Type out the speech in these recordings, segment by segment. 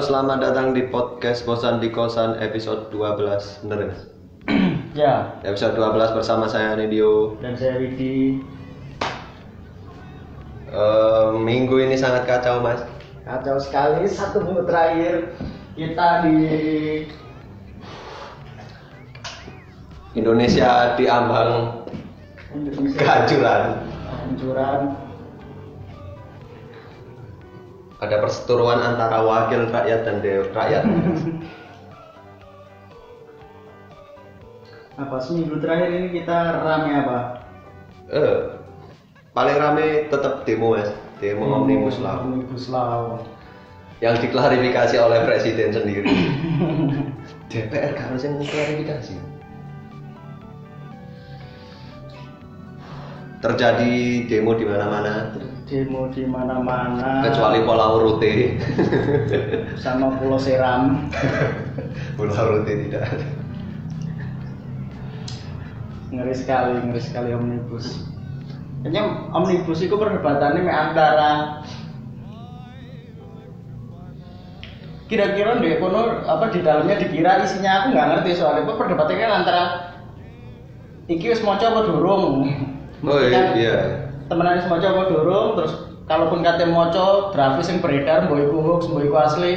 Halo, selamat datang di podcast Kosan di Kosan episode 12. Bener ya? Ya, Episode 12 bersama saya Nidio. dan saya Widi. Eh, minggu ini sangat kacau, Mas. Kacau sekali satu minggu terakhir kita di Indonesia diambang Indonesia kehancuran. Ada perseteruan antara wakil rakyat dan dewa rakyat. Apa seminggu terakhir ini kita rame apa? Eh, paling rame tetap demo, Mas. Demo Omnibus Law Omnibus Law. yang diklarifikasi oleh presiden sendiri. DPR kan harus yang klarifikasi. Terjadi demo di mana-mana, Demo di mana-mana. kecuali Pulau Rute. sama Pulau Seram. Pulau Rute tidak ada. ngeri sekali, ngeri sekali omnibus. Kayaknya omnibus itu perdebatannya antara kira-kira deh kono apa di dalamnya dikira isinya aku nggak ngerti soalnya apa perdebatannya kan antara iki wis maca apa durung Oh iya. Temenan maca apa durung terus kalaupun kate maca draft yang beredar mbok iku hoax mbok iku asli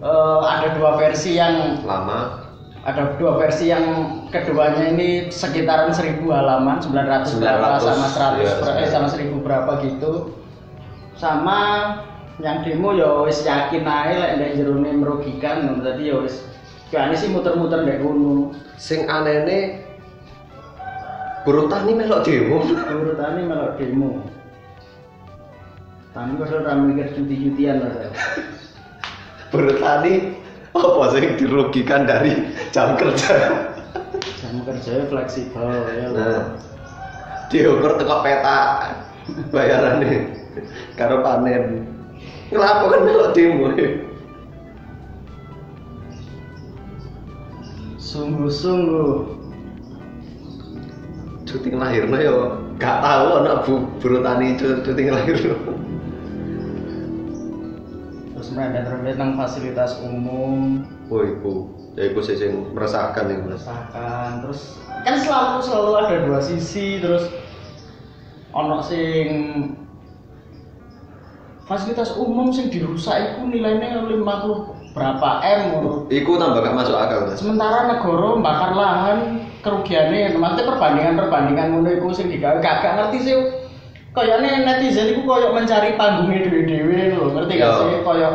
eh, ada dua versi yang Lama. ada dua versi yang keduanya ini sekitaran 1000 halaman 900, berapa 900, sama 100 iya, ber- eh, sama 1000 berapa gitu. Sama yang demo ya wis yakin ae lek ndek jerone merugikan berarti ya wis sih muter-muter ndek kono. Sing anehne buruh tani melok demo. urutane melok demo Tani kok ora mikir cuti-cutian lah. Buruh tani apa sing dirugikan dari jam kerja? Jam kerjanya fleksibel ya. Nah, diukur teko peta bayarannya karo panen. Kenapa kan melok demo? Sungguh-sungguh Cuti ngelahirno yo gak tahu anak bu buruh tani cu- cuti ngelahirno. terus merembet-rembet nang fasilitas umum Oh iku, ya iku sih sing meresahkan nih mas. meresahkan terus kan selalu selalu ada dua sisi terus ono sing fasilitas umum sing dirusak itu nilainya 50 berapa m. Iku tambah gak masuk akal mas. sementara negara bakar lahan kerugiannya nanti perbandingan perbandingan ngono iku sing digawe. Gak gak ngerti sih kayaknya netizen iku koyo mencari panggungnya dewe-dewe lho ngerti gak Yo. sih? Koyo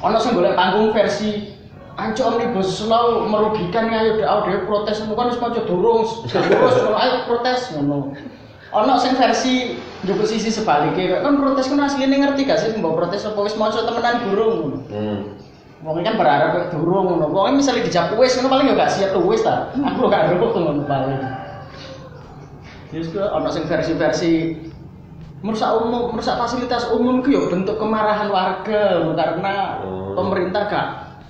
ono sing golek panggung versi Anco omnibus law merugikan ayo dek dhewe protes ngono kan wis maca durung terus ayo protes ngono. Ono sing versi njupuk sisi sebaliknya kan protes kan asline ngerti gak sih? Mbok protes apa wis maca temenan durung ngono. Hmm. Wong kan berharap kayak durung ngono. Wong misalnya dijak wis ngono paling gak siap tuh wis ta. Aku gak ngerti ngono paling. Terus ke ono sing versi-versi merusak umum, merusak fasilitas umum ku ya bentuk kemarahan warga karena Oh. pemerintah gak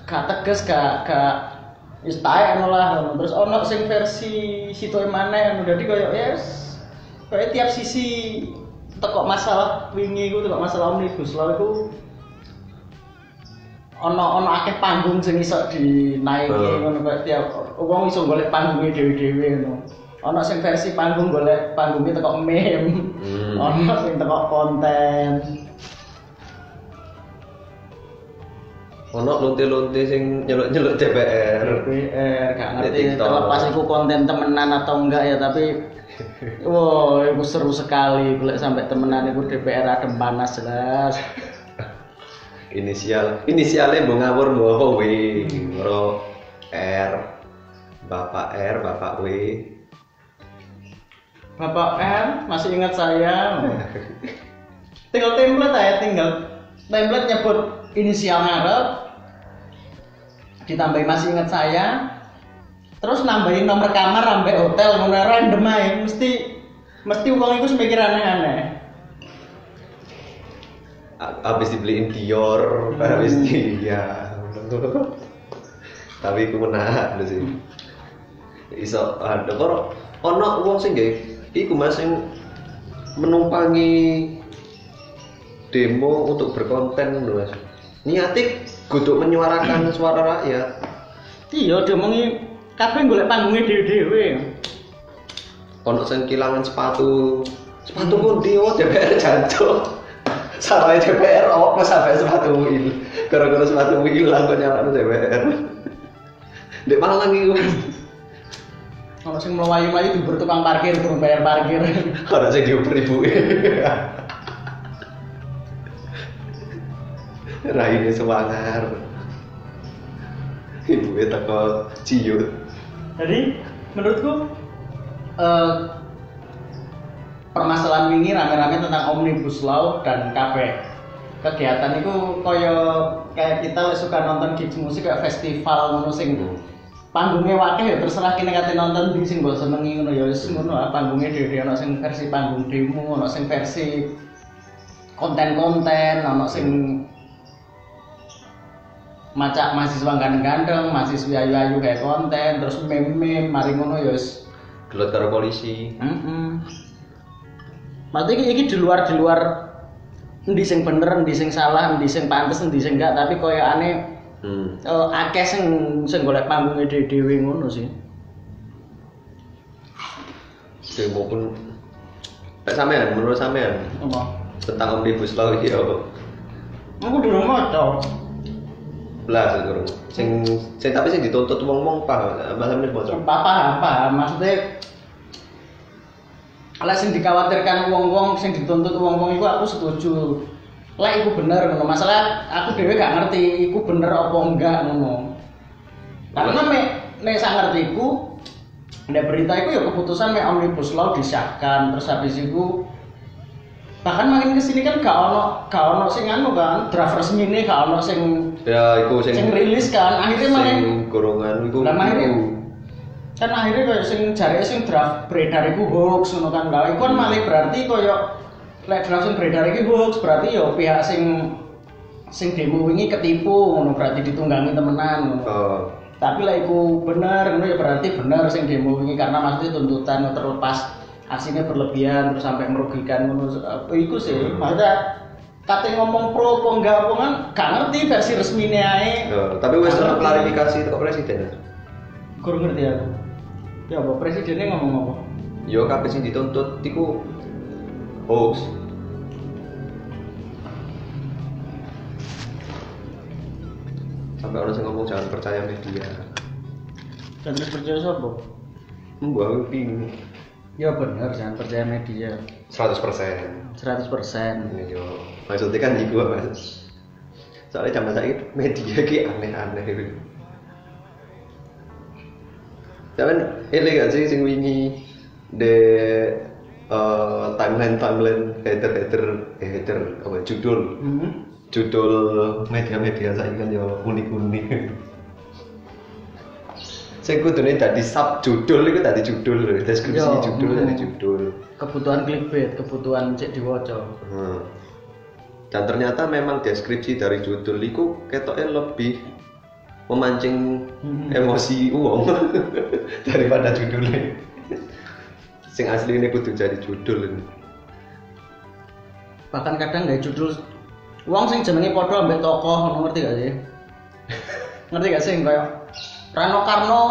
gak tegas gak gak wis tae ngono lah ngono. Terus ono sing versi situ mana ngono. Dadi koyo yes koyo tiap sisi tekok masalah wingi iku tekok masalah omnibus law iku ono ono akeh panggung sing iso dinaiki ngono kok tiap wong iso golek panggungnya dhewe-dhewe ngono. Ono sing versi panggung golek panggungnya teko meme. Hmm. Ono sing teko konten. Ono lonte-lonte sing nyeluk-nyeluk DPR. DPR gak ngerti terlepas iku konten temenan atau enggak ya tapi Wow, itu seru sekali. Boleh sampai temenan itu DPR adem panas jelas. Inisial, inisialnya mau ngawur mau W, R, Bapak R, Bapak W. Bapak M masih ingat saya. tinggal template aja tinggal template nyebut inisial ngarep. Ditambahin masih ingat saya. Terus nambahin nomor kamar sampai hotel ngono random aja mesti mesti uang itu semikir aneh-aneh Habis dibeliin Dior, habis di ya. Tapi aku menahan sih. Iso ada kok ono wong sing nggih iku Mas menumpangi demo untuk berkonten Mas. niati kudu menyuarakan suara rakyat Iya diomongi kabeh golek panggungnya dhewe-dhewe. ono sing kehilangan sepatu sepatu pun dia DPR jatuh salah DPR apa sampai sepatu il gara-gara sepatu hilang kok nyala DPR di Malang itu Kalau sing melayu-melayu di tukang parkir turun bayar parkir. ada sing dioper ibu raine semangar ibu teko ciut. Jadi menurutku eh, permasalahan ini rame-rame tentang omnibus law dan kafe kegiatan itu koyo kayak kita suka nonton gigs musik kayak festival ngono sing panggungnya wakil ya terserah kini kate nonton di sing mbok senengi ngono ya wis ngono panggungnya dhewe ono sing versi panggung demo ono sing versi konten-konten ono sing macak mahasiswa ganteng-ganteng, mahasiswa ayu-ayu kayak konten, terus meme-meme, mari ngono ya wis. gelut karo polisi Heeh. Maksudnya iki di luar di luar endi sing bener, endi sing salah, endi sing pantes, endi sing enggak, tapi koyo aneh hmm. eh, akeh sing sing golek panggungnya dhewe ngono sih. demo pun Pak sampean menurut sampean Apa? tentang omnibus law iki apa Aku durung maca. belas durung sing sing tapi sing dituntut wong-wong paham Apa paham, paham. Maksudnya Lah sing dikhawatirkan wong-wong sing dituntut wong-wong itu aku setuju. Lah iku bener ngono. Masalah aku dhewe gak ngerti iku bener apa enggak ngono. Karena me nek sak ngertiku nek berita itu ya keputusan me omnibus law disahkan terus habis itu bahkan makin ke sini kan gak ono gak ono sing anu kan draft resmi ini gak ono sing ya iku sing sing rilis kan akhirnya makin sing golongan iku Lah, iku. Kan akhirnya kayak sing jare sing draft beredar iku hoax ngono kan. Lah iku kan malah berarti koyo lek draft sing beredar iki hoax berarti yo pihak sing sing demo wingi ketipu ngono berarti ditunggangi temenan ngono. Oh, Tapi lah iku bener ngono ya berarti bener sing demo wingi karena maksudnya tuntutan terlepas aksinya berlebihan terus sampai merugikan ngono. Apa iku sih maksudnya kate ngomong pro apa enggak apa kan gak ngerti versi resmine ae. Oh, tapi wis klarifikasi teko presiden? Kurang ngerti aku ya apa presidennya ngomong apa? Yo kabeh sing dituntut iku hoax. Sampai orang sing ngomong jangan percaya media. Dan terus percaya siapa? Membuang bingung. Ya bener jangan percaya media. 100 persen. 100% yo. Maksudnya kan iku mas. Soalnya zaman saya media ki aneh-aneh Cuman ini gak sih sing wingi de eh, timeline timeline header header eh, header apa judul hmm. judul media-media saya kan yo unik-unik saya kudune dadi sub judul itu tadi judul deskripsi Yo, judul hmm. tadi judul kebutuhan clickbait kebutuhan cek diwaca Hmm. Dan ternyata memang deskripsi dari judul itu ketoknya lebih memancing Hmm. emosi uang daripada judulnya. Sing asli ini kudu jadi judul ini. bahkan kadang nggak judul uang sing jenenge padha ambek tokoh ngerti gak sih ngerti gak sih kayak Rano Karno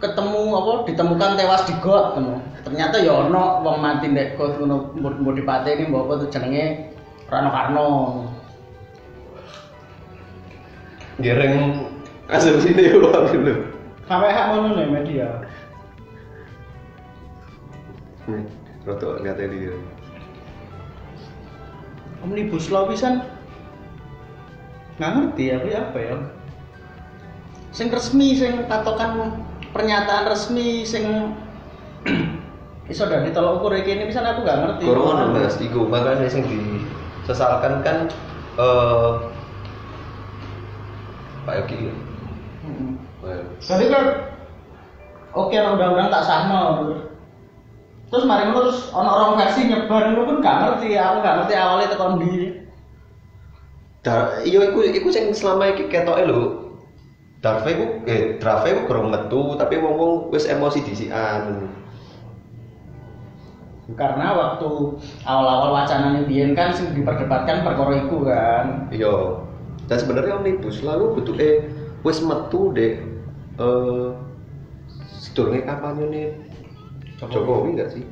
ketemu apa ditemukan tewas di got ngono ternyata ya ono wong mati ndek got ngono mbok dipateni mbok apa jenenge Rano Karno Gereng. Asumsi ini uang dulu. sampai hak ngono nih media. Nih, rotok lihatnya dia. omnibus law pisan. Nggak ngerti aku ya apa ya. Sing resmi sing patokan pernyataan resmi sing iso dari tolak ukur ini pisan aku nggak ngerti. Corona mas, iku makanya sing disesalkan kan eh Pak Yogi. Mm-mm. Well, Jadi kan oke lah undang-undang tak sahno terus mari terus ono orang versi nyebar ngono pun gak ngerti aku gak ngerti awalnya tekan di Dar, iya iku iku sing selama iki ketoke lho. Darve iku eh drafe iku kurang metu tapi wong-wong wis emosi disian. karena waktu awal-awal wacana biyen kan sing diperdebatkan perkara iku kan Iya. Dan sebenarnya omnibus lalu butuh eh wis metu dek eh sedurunge kampanye nih Jokowi nggak sih?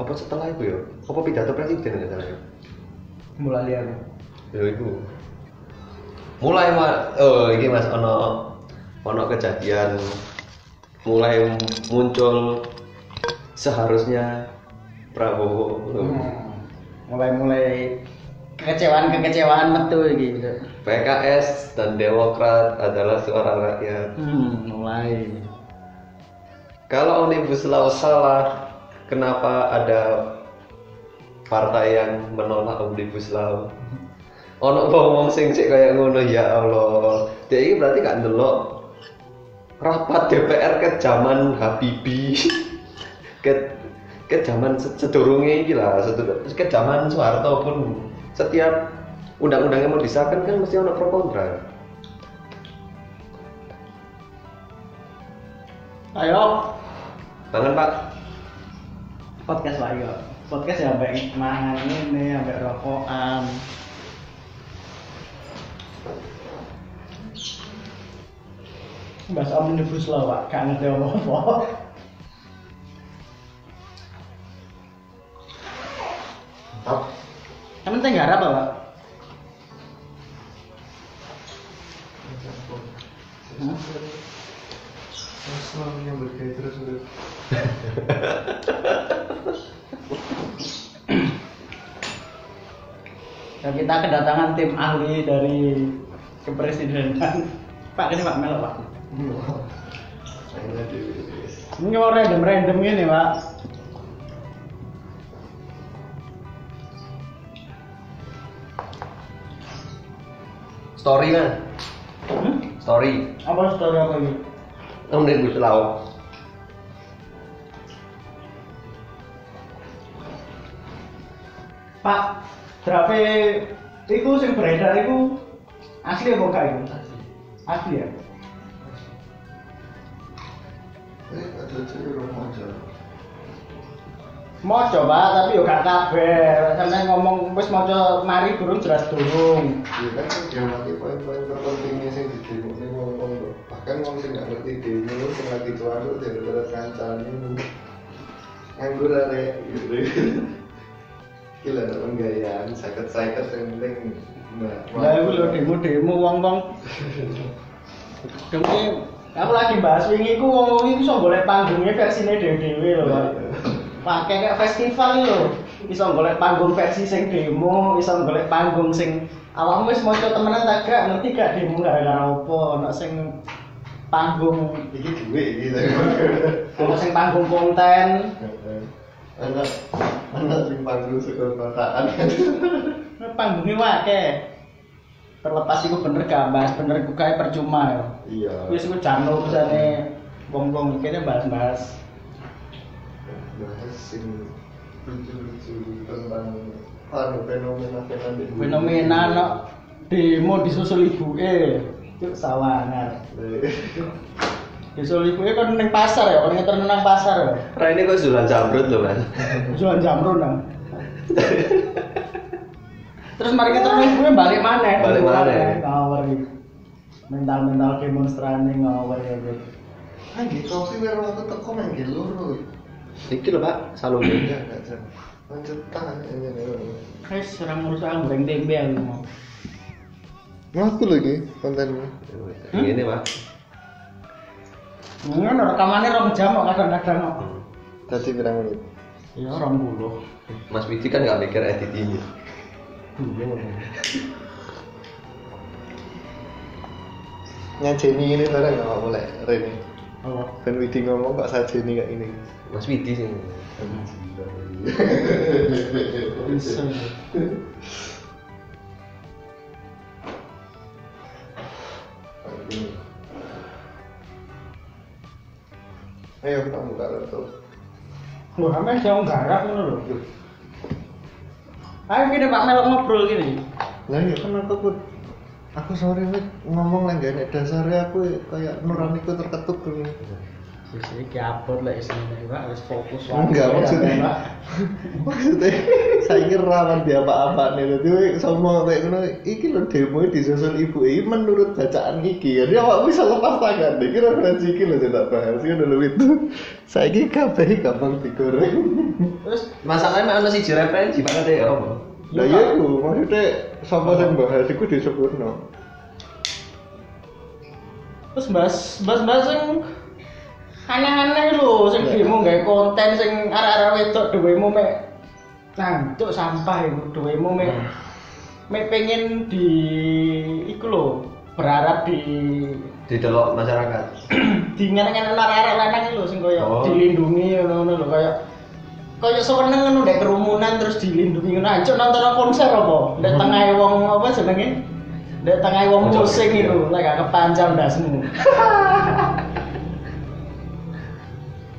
Apa setelah itu ya? Apa pidato presiden nggak salah ya? mulai lihat Ya itu. Mulai mas, oh ini mas ono ono kejadian mulai muncul seharusnya Prabowo. Hmm. mulai-mulai kekecewaan-kekecewaan metu gitu PKS dan Demokrat adalah suara rakyat. hmm, mulai Kalau omnibus law salah, kenapa ada partai yang menolak omnibus law? Ono ngomong sing sik kayak ngono ya Allah. Jadi berarti gak ndelok rapat DPR ke zaman Habibie. ke ke zaman se- sedurunge iki lah, ke zaman Soeharto pun setiap undang-undang yang mau disahkan kan mesti ono pro kontra. ayo Tangan Pak. podcast lah yo podcast ya sampai mangan ini sampai rokokan Bahas omnibus law, Pak. Gak ngerti apa-apa. Yang penting garap apa, Pak? Hmm? yang terus Dan kita kedatangan tim ahli dari kepresidenan. Pak, ini Pak Melo, Pak. di Ini mau random-random gini, Pak. Story kan? Hmm? Story. Apa story apa ini? Omnibus law. Pak, drape iku sing beredar iku asli apa enggak iku? Asli ya? eh ada cewek orang aja Mau coba tapi yo gak kabeh. Sampe ngomong wis maca mari burung jelas durung. ya kan yang mati poin-poin terpentingnya sing di demo ini ngomong loh bahkan ngomong sing nggak ngerti demo sing lagi tuh dari pada kancane nganggur are gitu gila ada penggayaan sakit-sakit yang penting Lah iku lho demo-demo wong-wong. Demi aku lagi bahas wingi iku wong-wong iku iso golek panggungnya versine dhewe-dhewe lho, Pak. Pakai kayak festival iki lho. Iso golek panggung versi sing demo, iso golek panggung sing awakmu wis maca temenan tak gak ngerti gak demo gak? Ada apa, ono sing panggung. Ini duit gitu ono sing panggung konten. Anak anak sing panggung sekolah kotaan panggungnya wae terlepas iku bener gak bahas bener ku kae percuma ya? Iya. Wis iku jan urusane wong-wong kene bahas-bahas bahas sing lucu-lucu tentang anu fenomena-fenomena di bumi. fenomena no demo disusul ibuke itu sawangan disusul ibuke kan ning pasar ya orang ngeter nang pasar ya Nah ini kok Zulan Jamrut loh mas. jualan jamrun nang terus mari ngeter nang ibuke balik mana Balik maneh. ngawur iki mental-mental demonstrane ngawur ya gitu Ah, di kopi biar aku teko main loro. Iki loh pak, salon Enggak, enggak jam. Lanjutan ini nih. Guys, serang ngurus aku goreng tempe aku mau. Ngaku lagi kontennya. Ini pak. Mungkin rekamannya rong jam kok kadang-kadang kok. Tadi berapa menit? Ya rong puluh. Mas Widi kan nggak mikir editingnya. Ngajeni ini barang nggak boleh Rene. Oh. Ben Widi ngomong kok sajeni kayak ini. Mas Widi sih. Ayo kita buka laptop. Wah, garap ngono lho. Ayo kita Pak ngobrol gini. Lah ya kan aku pun aku sore ini ngomong lah gak ada dasarnya aku kayak nuraniku terketuk dulu. Iki upload lek isine Pak. Wis fokus Enggak, wae, maksudnya- maksudnya saya kira dia apa-apa nih. Jadi sama kayak ngono iki lho demo disusul ibu. Ini menurut bacaan iki ya. Dia awak bisa lepas tangan deh kira referensi iki saya tak bahas kan dulu itu saya ini kabeh gampang digoreng. Terus Masalahnya mana sih referensi banget ya apa? lah ya iku maksudnya sama yang bahas iku disebutno terus bahas bahas bahas sing aneh-aneh lho sing Ya. demo gawe konten sing arek-arek wedok dhewe mek nantuk sampah iku dhewe mek Hmm. mek pengen di iku lho berharap di Di delok masyarakat. di ngeneng-ngeneng arek-arek lanang lho sing koyo Oh. dilindungi ngono-ngono lho koyo koyo seneng ngono ndek kerumunan terus dilindungi ngono ancuk nonton konser apa ndek tengah wong apa jenenge ndek tengah wong musik iya. itu lek gak kepanjang dasmu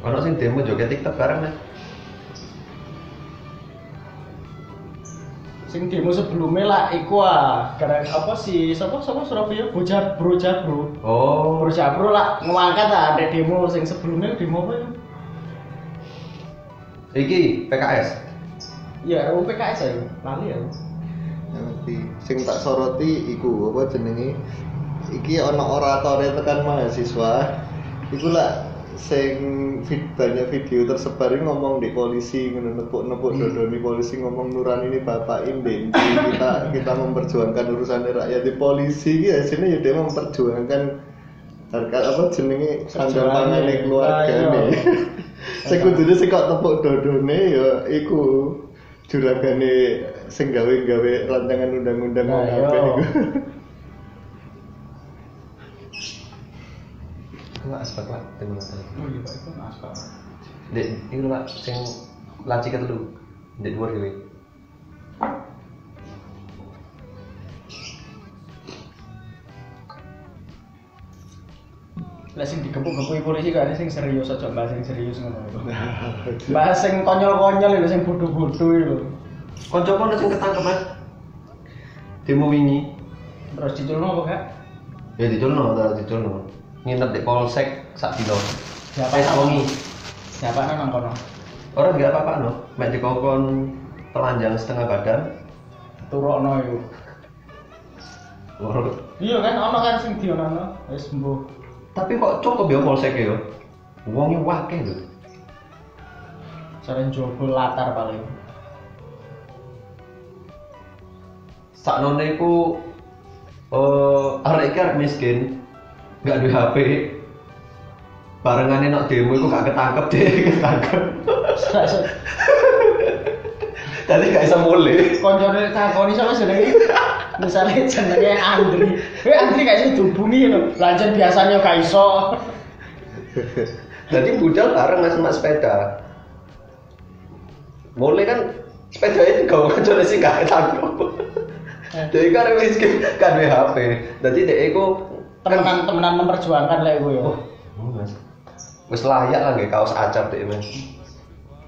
Ono sing demo joget TikTok bareng mas. sing demo sebelumnya lah iku ah gara apa sih sapa sapa Surabaya bocah bro jabro Oh, bro jabro lah ngangkat ah ada demo sing sebelumnya demo apa ya iki PKS. ya RUU PKS ya lali ya Ngerti. Sing tak soroti iku apa jenenge? Iki ana oratore tekan mahasiswa. Iku lah sing vid- banyak video tersebar ini ngomong di polisi ngono nepuk-nepuk dodoni polisi ngomong nurani ini bapak ini kita kita memperjuangkan urusan rakyat di polisi iki hasilnya ya dia memperjuangkan harga apa jenenge Perjuangan pangan keluarga ayo. nih. Kudune sing kok tepuk dodone ya iku juragane sing gawe-gawe rancangan undang-undang Nah, mau Enggak aspek lah, temu nonton. oh iya pak itu naskah Dek, lho pak, sing laci ketelu. Dek dhuwur dhewe. lah sing digempuk-gempuki polisi kan sing serius aja bahas sing serius ngono itu bahas sing konyol-konyol itu sing bodoh-bodoh itu Kancaku ono sing ketangkep mas. Demo wingi. terus diculno apa kak Ya diculno, ta diculno. Nginep di polsek sak dino. siapa Eh, nang wengi. siapa nang kono Orang enggak apa-apa no. Mek dikongkon telanjang setengah badan. turokno Loro. iya kan ono kan sing diono wis mbuh Tapi kok cukup ya polsek ya? Wongnya wakeh lho. sering jobol latar paling Saknone iku eh iki arek miskin. Enggak duwe HP. Barengane nok demo iku gak ketangkep deh, ketangkep. Jadi gak bisa mulai. koncone takoni sama jenenge misalnya jenenge Andri eh Andri gak iso dihubungi lho lanjut biasanya gak iso Jadi budal bareng mas mas sepeda. Mulai kan sepeda itu gak mau coba sih gak ketangkep. Jadi kan arek miskin gak duwe HP. Jadi dek iku temenan temenan memperjuangkan lah gue yo Oh, Mas. Wis layak lah nggak kaos acap deh mas.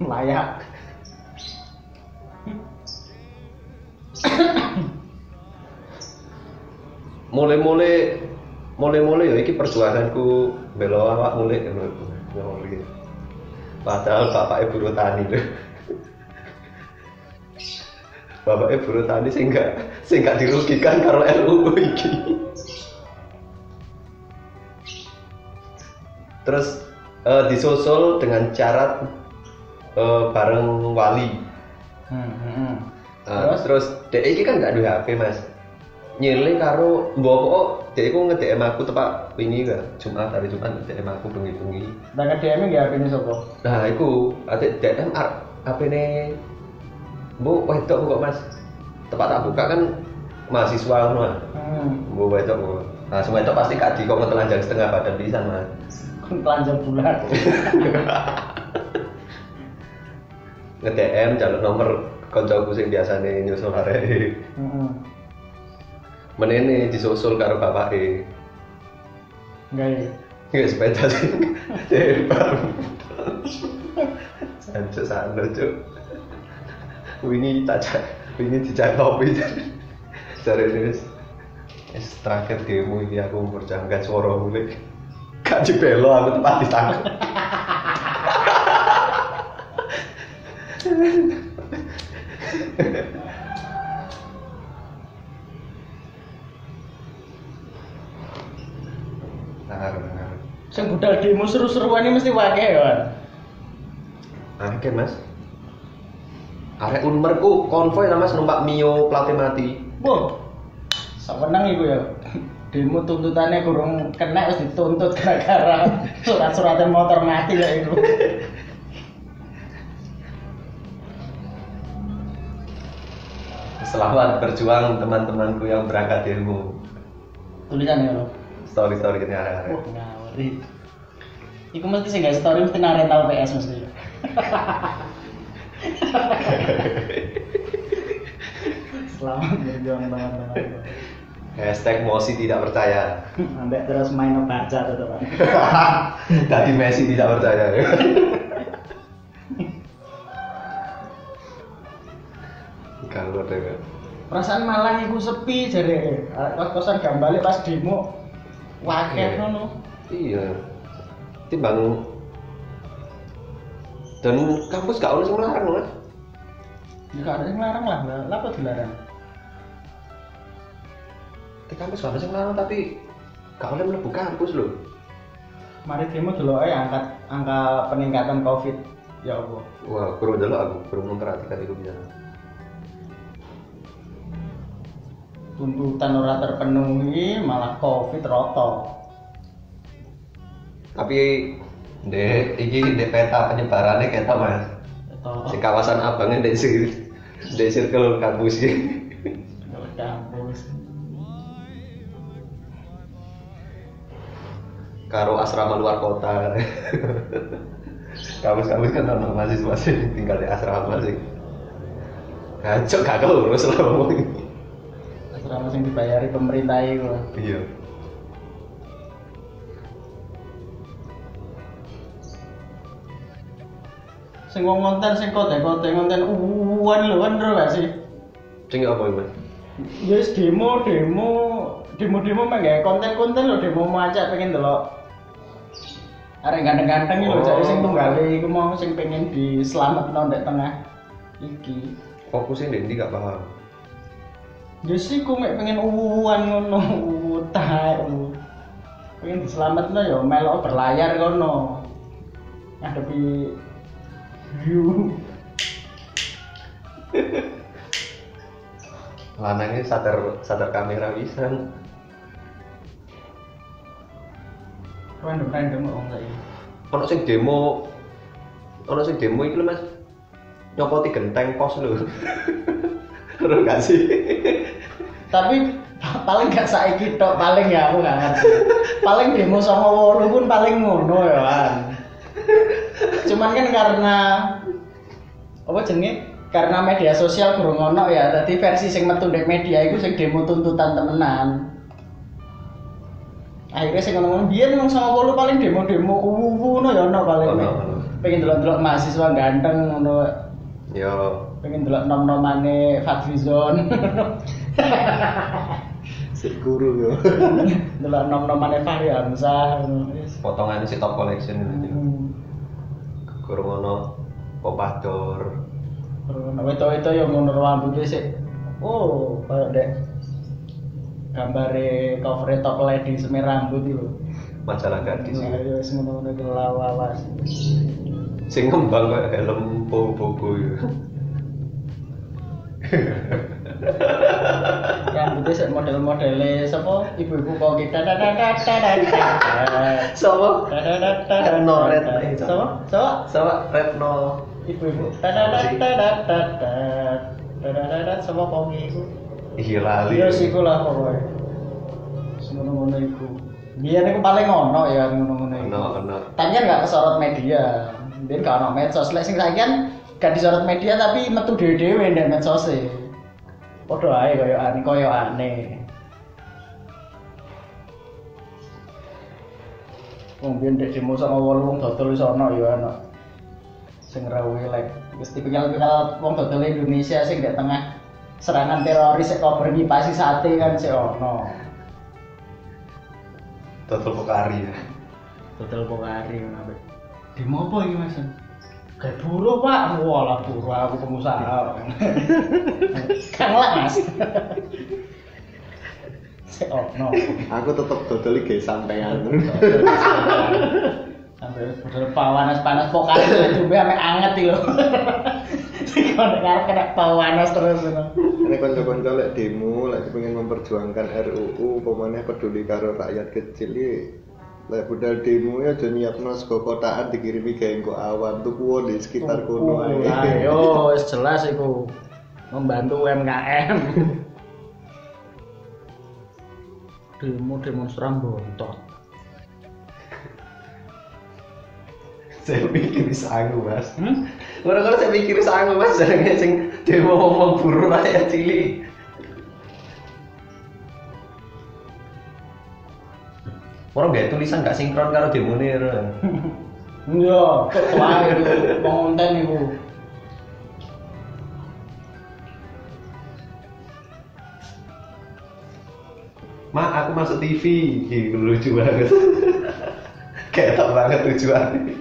layak Mulai-mulai mulai-mulai ya iki perjuanganku belo awak mulai kan. Mulai. Padahal bapak ibu tani lho. Bapak ibu tani sing gak sing gak dirugikan karo RUU iki. Terus eh, disusul dengan syarat eh, bareng wali. hmm, hmm, hmm. Nah, terus dek iki kan gak duwe HP, Mas. Nyile karo mbok kok dek iku nge-DM aku tepak wingi kan, Jumat hari Jumat nge-DM aku bengi-bengi. dan ke DM nggak HP ini sopo Nah, iku ate DM ar HP-ne Bu, wedok kok, Mas. Tepat tak buka kan mahasiswa ah. hmm. Bu wedok Bu. Nah, semua itu pasti gak di kok telanjang setengah badan pisan, Mas. Telanjang bulat Nge-DM jalur nomor koncoku sing biasane nyusul arek. hmm. Menene disusul karo bapake. nggak ya Nggak sepeda sih. Sancu sana cuk. Wingi tak wingi dijak kopi. Cari ini terakhir demo ini aku memperjuangkan suara mulai. Gak dibelo aku tempat ditangkap. Nah, nah. Sing budal demo seru-seruan ini mesti wakil ya. Wan. Oke mas. Arek unmerku konvoy lah mas numpak Mio plate mati. Wah, sewenang iku ya. Demo tuntutannya kurang kena harus dituntut gara-gara surat-suratnya motor mati ya itu. Selamat berjuang teman-temanku yang berangkat ilmu. Tulisan ya lo. Story story ini arek-arek. Wah, ngawuri. Iku mesti sing gak story mesti narental PS mesti. Selamat berjuang teman-teman. Hashtag Mosi tidak percaya. Ambek terus main baca tetep. Tadi Messi tidak percaya. Kalau ada. Perasaan Malang iku sepi jare. Kos-kosan gak balik pas demo. Wakil Iya. ngono. Iya. Timbang dan kampus gak ono sing larang mas. Ya gak ada yang larang lah, lah lah apa dilarang? Di kampus gak ono sing larang tapi gak oleh mlebu kampus loh. Mari demo dulu ya angkat angka peningkatan Covid. Ya Allah. Wah, kurang dulu aku, kurang memperhatikan itu bisa. Tuntutan ora terpenuhi malah Covid roto. Tapi dek, iki dek peta penyebarannya kita mas. Di kawasan abangnya dek circle kampus ini. Karo asrama luar kota. Kampus-kampus kan ono mahasiswa sih tinggal di asrama sih. Kacau gak urus lah ngomong. Asrama sing dibayari pemerintah itu. Iya. Sing wong konten sing kote-kote konten uwan lho kan ro gak sih? Sing apa mas? Yes demo demo demo demo mah gak konten-konten lho demo mau aja pengen delok Arek ganteng-ganteng lho Oh. jadi sing tunggale iku mau sing pengen diselametno ndek tengah iki. Fokusnya di gak paham. Yes iku mek pengen uwuan ngono, utai. Pengen diselametno ya melok berlayar kono. Ngadepi view. Lanangnya sadar sadar kamera bisa. Random-random kok enggak ini. Ono sing demo, ono sing demo iki lho mas. Nyopoti genteng pos lho. Terus gak sih? tapi pa- paling gak saiki tok paling ya aku gak ngerti paling demo sama wolu pun paling ngono ya kan cuman kan karena apa jenenge karena media sosial kurang ono ya tadi versi sing metu media iku sing demo tuntutan temenan akhirnya sing ngono biyen wong sama wolu paling demo-demo uwu no ya ono paling Ono, ono. pengen delok-delok mahasiswa ganteng ngono Yo, pengen delok nom-nomane Fadrizon Si guru yo. delok nom-nomane Fahri Hamzah potongan si top collection itu. Hmm. Kurang ono popador. Terus weto-weto yo ngono rambutnya sih. Oh, kayak dek gambar cover top lady semir rambut itu majalah gadis nah, ya wis ngono-ngono itu lawas sing kembang kayak helm bobo ya itu set model-modelnya siapa ibu-ibu kok kita siapa Retno Red siapa siapa siapa Retno ibu-ibu siapa kok itu Iya lali. Iya sih iku lah pokoknya Ngono-ngono iku. Biar iku paling ono ya ngono-ngono iku. Ono ono. Tapi kan gak kesorot media. Biar gak ono medsos. Sing saiki kan gak disorot media tapi metu dhewe-dhewe ndek medsos e Padha ae koyo aneh koyo aneh Wong biyen ndek demo sama wong dodol wis ono ya ono. Sing rawe lek. Wis tipikal-tipikal wong dodol Indonesia sing ndek tengah serangan teroris sik kober ngipasi sate kan sik ono Total Pokari ya. Total Pokari ngono. Demo apa iki Mas? Kayak buruh pak, walah buruh aku pengusaha. Kang lah mas. Sik ono. Aku tetep dodol iki sampean. Sampai budal panas panas pokari itu be anget iki lho. Kono ngarep kena panas terus ngono. Ini konco-konco lek demo, lek pengen memperjuangkan RUU, pemane peduli karo rakyat kecil iki lek budal demo ya aja nyiapno sego kotaan dikirimi gawe engko awan tuku di sekitar kono Lah ae. yo wis jelas iku membantu UMKM. Demo demonstran bontot. Saya pikir sanggup mas. Hmm? Orang-orang saya pikir sanggup mas, jangan sing demo ngomong buruh rakyat cilik. Orang gak tulisan gak sinkron karo demo nih. Iya, itu pengonten itu. Mak, aku masuk TV. Gitu lucu banget. Kayak tak banget tujuan.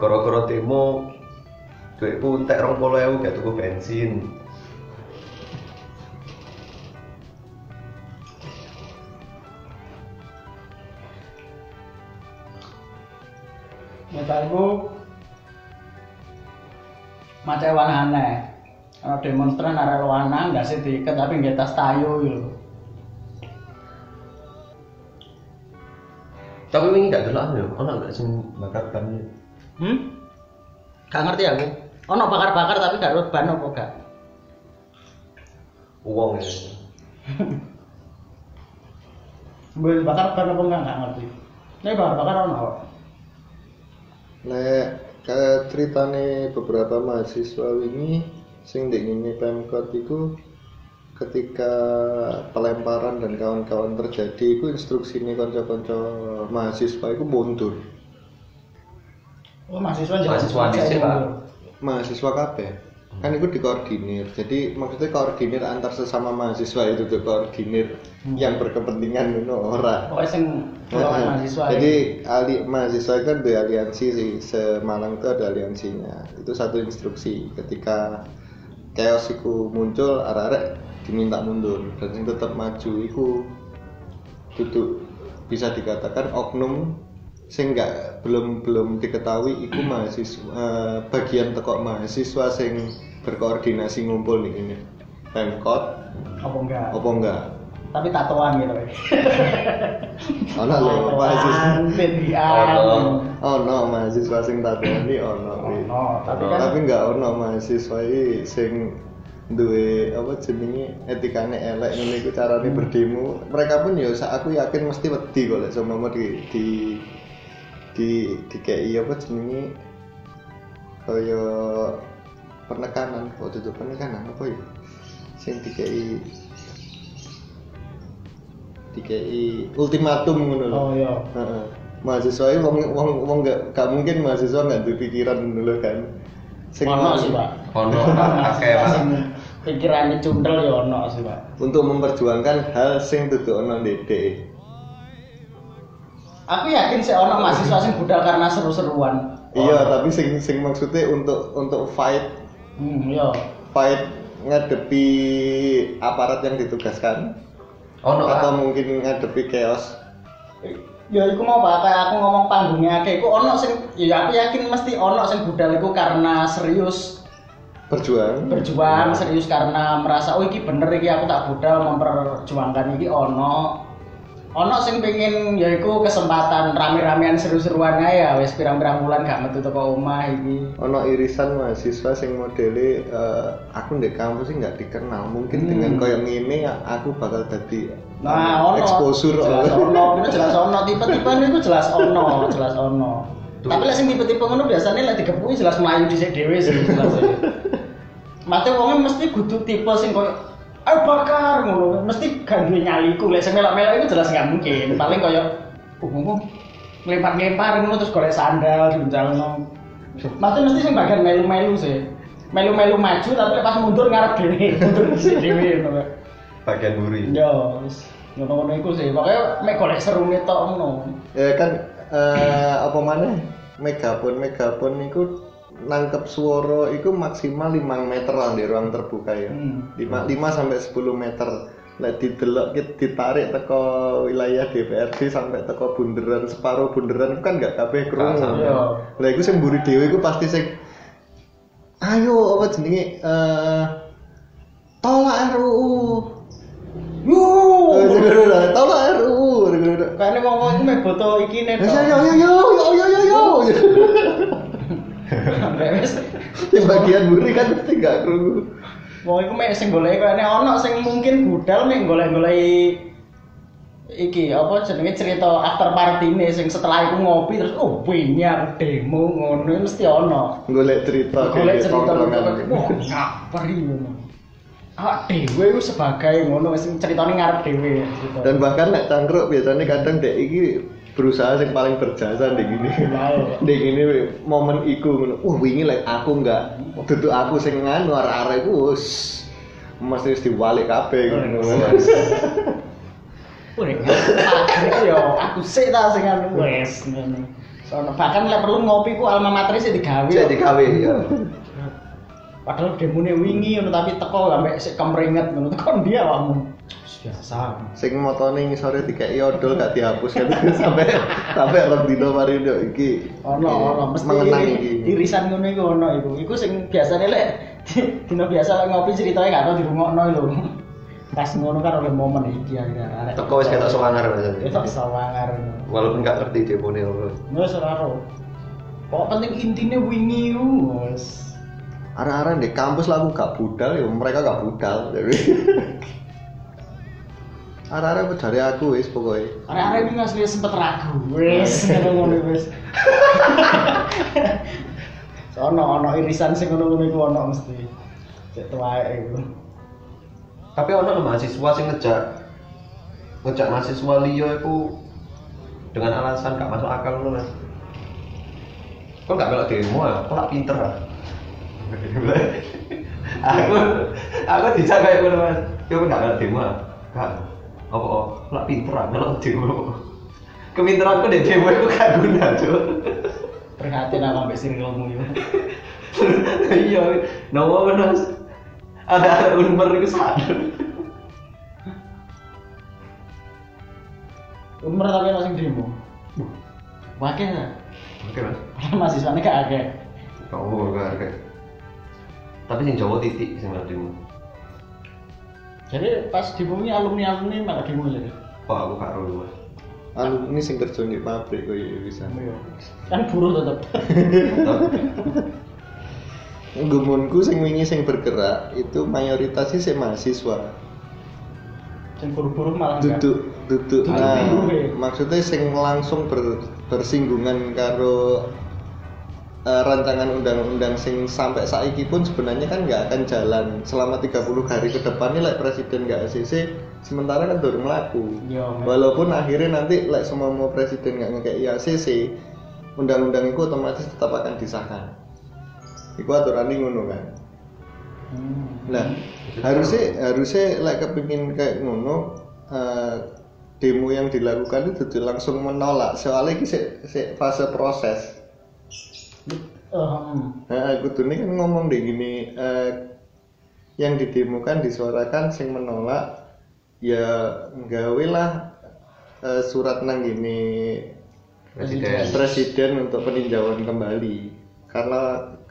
Koro-koro demo duitku entek rong puluh ewu gak tuku bensin. Menurutku macam warna aneh. Kalau demonstran arah warna nggak sih diikat tapi nggak tas tayo gitu. Tapi ini gak gelap ya, ono gak sing bakar ban ya? Hmm? Gak ngerti aku. Ono bakar-bakar tapi gak ban apa gak? Uang ya. Boleh bakar ban apa enggak nggak ngerti. Ini bakar-bakar ono. kok. Lek ke ceritane beberapa mahasiswa ini sing ndek ngene Pemkot iku ketika pelemparan dan kawan-kawan terjadi iku instruksine kanca-kanca mahasiswa iku mundur. Oh mahasiswa Mahasiswa di sini, Pak. Mahasiswa kabeh. Kan itu dikoordinir. Jadi maksudnya koordinir antar sesama mahasiswa itu tuh koordinir Hmm. yang berkepentingan ngono ora. Pokoknya sing golongan mahasiswa. Jadi ali mahasiswa kan ada aliansi sih, Semalang itu ada aliansinya. Itu satu instruksi. Ketika chaos iku muncul, arek-arek diminta mundur dan yang tetap maju iku duduk bisa dikatakan oknum sing nggak belum belum diketahui iku mahasiswa eh, bagian tekok mahasiswa sing berkoordinasi ngumpul nih ini Pemkot apa enggak? apa enggak Tapi tatoan gitu. ana lho mahasiswa Ben Ono. ono mahasiswa sing tatoni ono Pi. Ono, tapi kan tapi nggak ono mahasiswa iki sing duwe apa jenenge etikane elek ngene iku carane Hmm. berdemo mereka pun ya aku yakin mesti wedi kok lek sama di di di di KI apa jenenge kaya penekanan kok itu penekanan apa ya sing di KI di KI ultimatum ngono lho Oh iya. Heeh. mahasiswa ini wong wong wong gak, gak mungkin mahasiswa nggak berpikiran dulu kan Ono sih, Pak. Ono akeh Pak. Sing Pikirannya cundel ya ono sih, Pak. untuk memperjuangkan hal sing duduk ono dede Aku yakin sih ono mahasiswa sing budal karena seru-seruan. iya tapi sing sing maksudnya untuk untuk fight Hmm, iya. fight ngadepi aparat yang ditugaskan? Ono atau Pak. mungkin ngadepi chaos? Ya iku mau Pak, kayak aku ngomong panggungnya kayak iku ono sing ya aku yakin mesti ono sing budal iku karena serius. Berjuang? Berjuang serius karena merasa oh iki bener iki aku tak budal memperjuangkan iki. Ono ono sing pengen ya iku kesempatan rame-ramean seru-seruan ae ya wis pirang-pirang bulan gak metu teko omah iki ono irisan mahasiswa sing modele eh, aku di kampus sih nggak dikenal mungkin Hmm. dengan koyo ngene aku bakal jadi Nah, ono. exposure jelas ono, jelas ono. Tipe-tipe itu jelas ono, jelas ono. Tapi lek sing tipe-tipe ngono biasanya lek digepuki jelas melayu dhisik dhewe sih jelas. Mate wonge mesti kudu tipe sing koyo ayo bakar ngono. Mesti duwe nyaliku lek sing melok-melok itu jelas nggak mungkin. Paling koyo umum ngelempar-ngelempar ngono terus golek sandal diunjalno. Mate mesti sing bagian melu-melu sih. Melu-melu maju tapi pas mundur ngarep dhewe, mundur dhisik dhewe ngono. bagian buri Yo, wis ngono-ngono iku sih. Pokoknya mek golek serune tok ngono. ya kan eh, apa mana megapon megapon itu nangkep suara itu maksimal 5 meter lah di ruang terbuka ya Hmm. 5, 5 sampai 10 meter Lek didelok ditarik teko wilayah DPRD sampai teko bunderan separuh bunderan itu kan gak kabeh krungu. sampai. Iya. Lah iku sing mburi dhewe iku pasti sing ayo apa jenenge eh tolak RUU. Wuh. Oh, tolak RUU. Kayaknya wong-wong iku mek foto iki nih. Yo yo yo yo yo yo yo wis Di bagian buri kan pasti gak krungu. wong iku mek sing golek kayaknya ono sing mungkin budal mek golek-golek iki apa jenenge cerita after party nih sing setelah iku ngopi terus oh aku demo ngono mesti ono. Golek cerita golek cerita wah ngaperi ngono awak dhewe iku sebagai ngono wis ceritane ngarep dhewe cerita. Dan bahkan nek cangkruk biasanya kadang dek iki berusaha yang paling berjasa dek gini. Wow. Dek gini momen iku ngono. Wah wingi lek aku enggak duduk aku sing nganu arek-arek iku wis mesti wis diwalik kabeh ngono. Wah, akhirnya yo aku sih ta sing anu ngono. Sono bahkan lek perlu ngopi ku alma mater sih digawe. saya digawe ya Padahal demone wingi ngono tapi teko sampe sik kemringet ngono teko dia awakmu. Wis Biasa. Sing motone ngisore dikeki odol gak dihapus kan sampai sampai rong dino mari nduk iki. Ono ono mesti mengenang iki. irisan ngono iku ono iku. Iku sing biasane lek dino biasa lek ngopi ceritanya gak tau dirungokno lho. Pas ngono kan oleh momen iki akhirnya arek. teko wis ketok sewangar Itu maksudnya sawangar. walaupun gak ngerti demone apa Wes ora ro. Pokok penting intine wingi wes. Arek-arek di kampus lah aku gak budal ya mereka gak budal. Arek-arek dari aku wis pokoknya. Arek-arek ini asli sempet ragu. Wes ngono ngono wes. Sono ono irisan sing ngono-ngono iku ono mesti. Cek tuwae iku. tapi ono lho mahasiswa sing ngejak ngejak mahasiswa liya iku dengan alasan gak masuk akal ngono mas kok gak melok demo ya kok gak pinter ah aku aku dijak kayak ngono mas kok gak melok demo ah gak apa oh gak pinter ah melok demo kepinteranku di demo itu gak guna cuy Prihatin aku ambek circlemu yo. iya nawa mas ada ada unmer itu sadar Umur tapi ono sing demo. Wakil oke mas Padahal mahasiswane gak akeh. Oh, gak ada. Tapi sing Jawa titik sing demo. Jadi pas demo ini alumni-alumni malah demo jadi. Kok aku gak roh mas. Anu ini sing kerja di pabrik kok ya bisa. Kan buruh tetep. Gumunku sing wingi sing bergerak itu mayoritasnya sih mahasiswa. Sing buruh-buruh malah. Duduk duduk. Duduk Nah, ya. maksudnya sing langsung ber- bersinggungan karo eh, rancangan undang-undang sing sampai saiki pun sebenarnya kan nggak akan jalan selama 30 hari ke depan ini like presiden nggak ACC sementara kan baru melaku Iya, walaupun akhirnya nanti like semua mau presiden nggak ngekei ACC undang-undang itu otomatis tetap akan disahkan. Itu aturan ngono kan? Hmm. Nah, harusnya harusnya like kepingin kayak ngono eh, demo yang dilakukan itu langsung menolak. Soalnya ini se- se- fase proses. Nah, aku tuh ini kan ngomong deh gini eh, yang didemokan disuarakan sing menolak ya gawe lah eh, surat nang gini Presiden. presiden untuk peninjauan kembali karena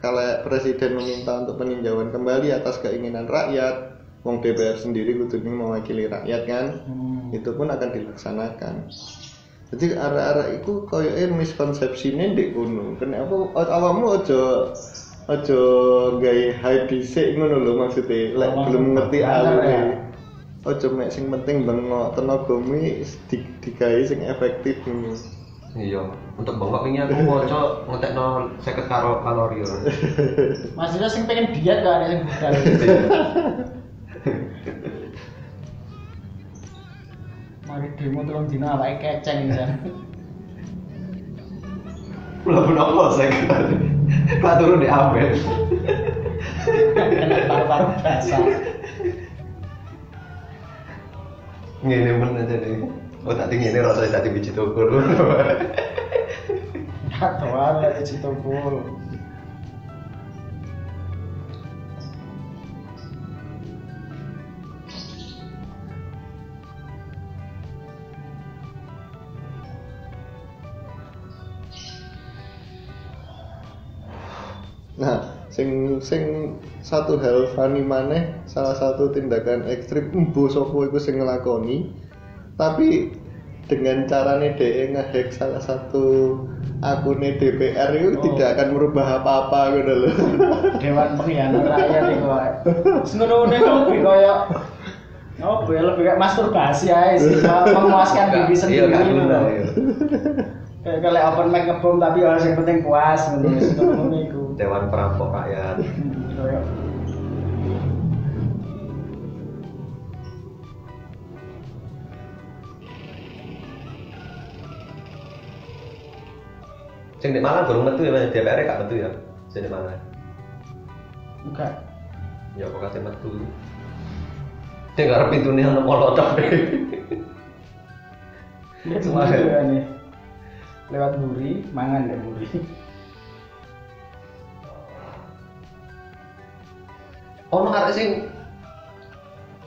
kalau presiden meminta untuk peninjauan kembali atas keinginan rakyat wong DPR sendiri kudunya mewakili rakyat kan Hmm. itu pun akan dilaksanakan jadi arah-arah itu koyoke miskonsepsine ndek kono kenapa awakmu aja aja gawe hype dhisik ngono lho maksudnya lek belum ngerti alure ya. aja mek sing penting bengok tenagamu di, digawe sing efektif ngono Iya, untuk bengkok ini aku maca ngetekno 50 karo kalori ya. Mahasiswa sing pengen diet gak ada yang budal. Mari demo telung dina awake keceng jan. Belum nopo saya kira. Kak turun di Abel. Paru-paru basah. ngene men aja nih oh tadi ngene rasanya tadi biji tukur Katoan lek biji tukul. Nah, sing sing satu hal funny maneh salah satu tindakan ekstrim embo sopo iku sing ngelakoni tapi dengan carane DE ngehack salah satu akune DPR itu Oh. tidak akan merubah apa-apa gitu loh. Dewan pengkhianat rakyat iku wae. Senuruhnya lebih koyo Oh, lebih kayak masturbasi aja sih, memuaskan diri iya sendiri gitu iya. Kayak kalau open mic ngebom tapi orang yang penting puas, iku. dewan perampok rakyat sing di Malang belum metu ya Mas. DPR gak metu ya sing di Malang enggak. ya kok kasih metu gak arep pintune ono molotov deh cuma ya. nih. Lewat buri, mangan deh buri. ono arek sing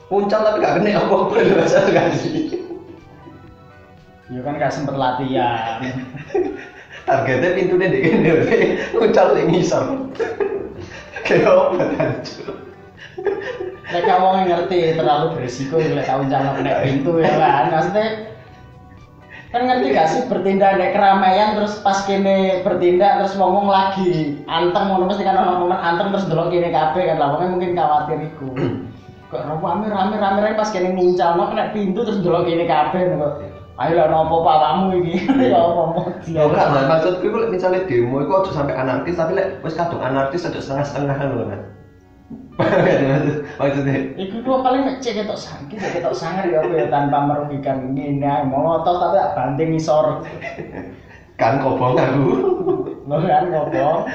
puncal tapi gak kena apa-apa lho gak sih Ya kan gak sempet latihan. targetnya pintunya di kene puncal sing ngisor kayak apa hancur Lek kamu ngerti terlalu berisiko lek kamu jangan kena pintu ya kan. Maksudnya kan ngerti gak sih bertindak di keramaian terus pas kene bertindak terus ngomong lagi anteng ngono mesti kan ono momen anteng terus delok kene kabeh kan lawangnya mungkin khawatir iku. Kok rame rame rame rame pas kene nguncalno kena pintu terus delok kene kabeh kok. Ayo lah nopo pak kamu iki. Ya apa mau Ya enggak. Maksudku misalnya demo itu aja sampai anarkis, tapi lek wis kadung anarkis aja setengah-setengah kan Maksudnya Iku gua paling nek cek ketok sakit, cek ketok sangar ya apa ya tanpa merugikan ngene molotov tapi tak banting ngisor. kan kobong aku. Lo kan ngopo?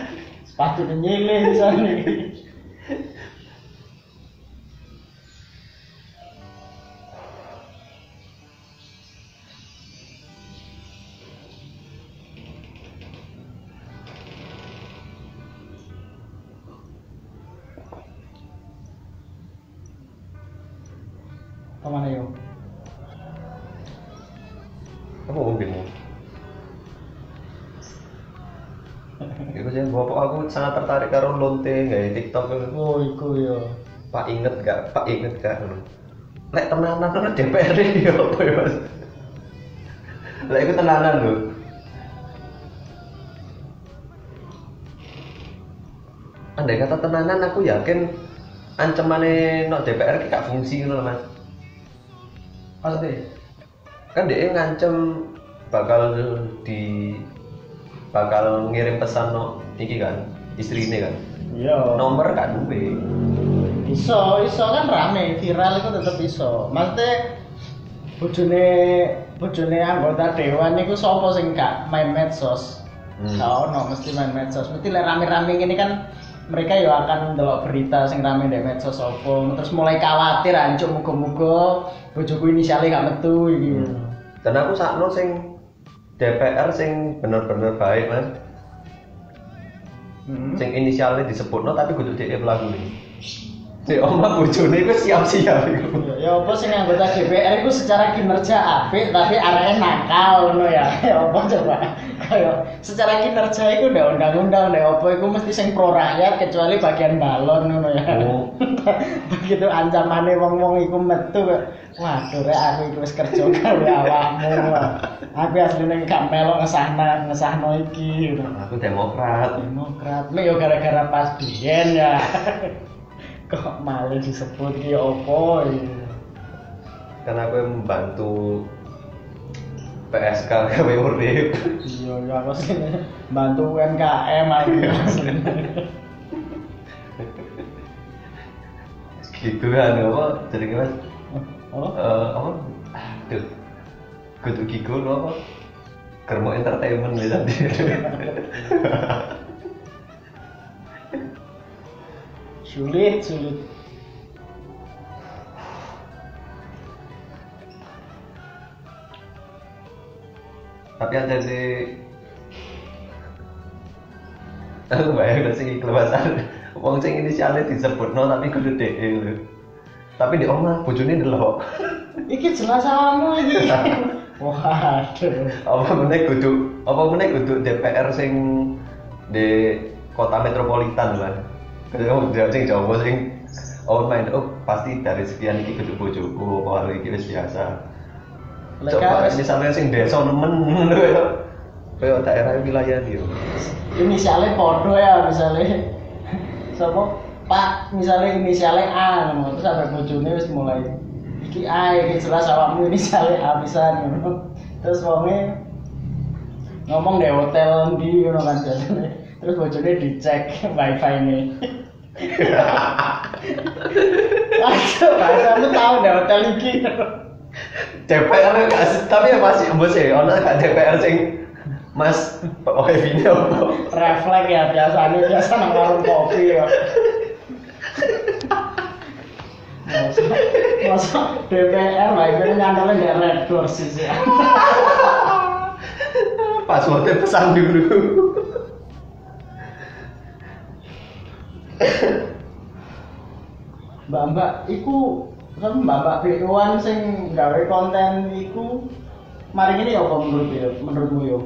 Sepatu nyilih misalnya. Sangat tertarik karo lonte gaya TikTok. Oh, iku yo. Pak inget gak? Pak inget gak? Lek tenanan kan DPR ini apa ya mas? Lek itu tenanan lho. Andai kata tenanan aku yakin ancamane no DPR ki gak fungsi ngono lho, mas. Maksudnya? Kan dia ngancem bakal di bakal ngirim pesan no iki kan istri ini kan Iya. nomor gak duwe Iso, iso kan rame, viral itu tetep iso. Maksudnya bojone bojone anggota dewan niku sapa sing gak main medsos? Hmm. Gak ono mesti main medsos. Mesti lek rame-rame gini kan mereka ya akan ndelok berita sing rame di medsos apa terus mulai khawatir ancuk muga-muga bojoku inisialnya gak metu iki. dan aku sakno sing DPR sing bener-bener baik mas Hmm. sing inisialnya disebut no tapi kudu dia pelaku si oma bojone itu siap-siap. Ya, ya apa sing anggota DPR itu secara kinerja apik tapi arahnya nakal ngono ya. Ya apa coba? Kayak secara kinerja itu udah undang-undang udah apa itu mesti sing pro rakyat kecuali bagian balon ngono ya. Oh. Begitu ancamannya wong-wong iku metu waduh rek aku wis kerja gawe awakmu. Aku asline gak melok ngesahna ngesahno iki gitu. aku demokrat Demokrat, lu yo gara-gara pas biyen ya. Kok malah disebut ki opo ya. karena aku yang membantu PSK gawe urip. Iya, ya aku sih bantu UMKM aku. Aslinya. gitu kan apa jadi mas? Oh, Eh, apa? Aduh kudu gigul apa? Kermo entertainment ya sulit sulit. Tapi ada di aku bayang udah sih kelepasan wong sing inisialnya disebut no tapi kudu de eh, lho. Tapi di omah bojone kok. iki jelas sama iki. Waduh. Apa meneh kudu apa meneh kudu DPR sing di kota metropolitan lah kalau dia sing Jawa sing oh main oh pasti dari sekian iki kudu bojoku apa iki wis biasa. Coba misalnya sing desa nemen ngono ya. Kayak daerah wilayah dia inisialnya podo ya misalnya. Siapa Pak misalnya inisialnya A ngono. Terus sampai bojone wis mulai iki A iki jelas awakmu inisialnya A pisan ngono. Terus wonge ngomong deh hotel di ngono kan terus bojone dicek wifi ini Aduh, kamu tahu deh hotel iki. DPR gak sih, tapi ya masih embus ya, ono gak DPR sing Mas wifi ini apa? Refleks ya biasanya biasa nang warung kopi ya. Masa, DPR wifi nyantolnya nggak red doors sih sih. Passwordnya pesan dulu. Mbak Mbak, iku kan Mbak Mbak BO-an sing gawe konten iku mari ini ya apa menurut ya, menurutmu yo?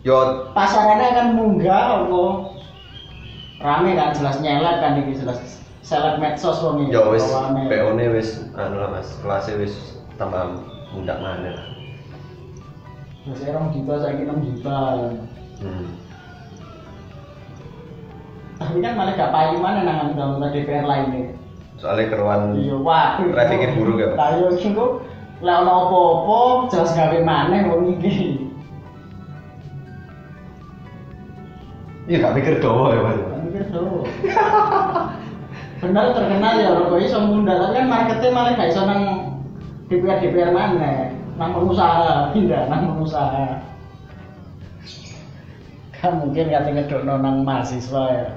Yo, Pasarannya kan munggah apa rame kan jelas nyelek kan iki jelas seleb medsos wong iki. yo wis. PO ne wis anu lah Mas, kelasnya wis tambah mundak mana lah. Orang juta, saya kira 6 juta. Hmm. Tapi kan malah gak payu mana nang undang-undang DPR lainnya. Soalnya keruan Iya, wah. Trafficking buruk ya? Lah yo iki kok lah ono apa-apa jelas gawe maneh wong iki. Iya gak mikir doa ya Mas. Mikir dulu. Bener terkenal ya orang kok iso munda, tapi kan marketnya malah gak iso nang DPR DPR mana, nang pengusaha, pindah nang pengusaha. Kan mungkin kate ngedokno nang mahasiswa ya.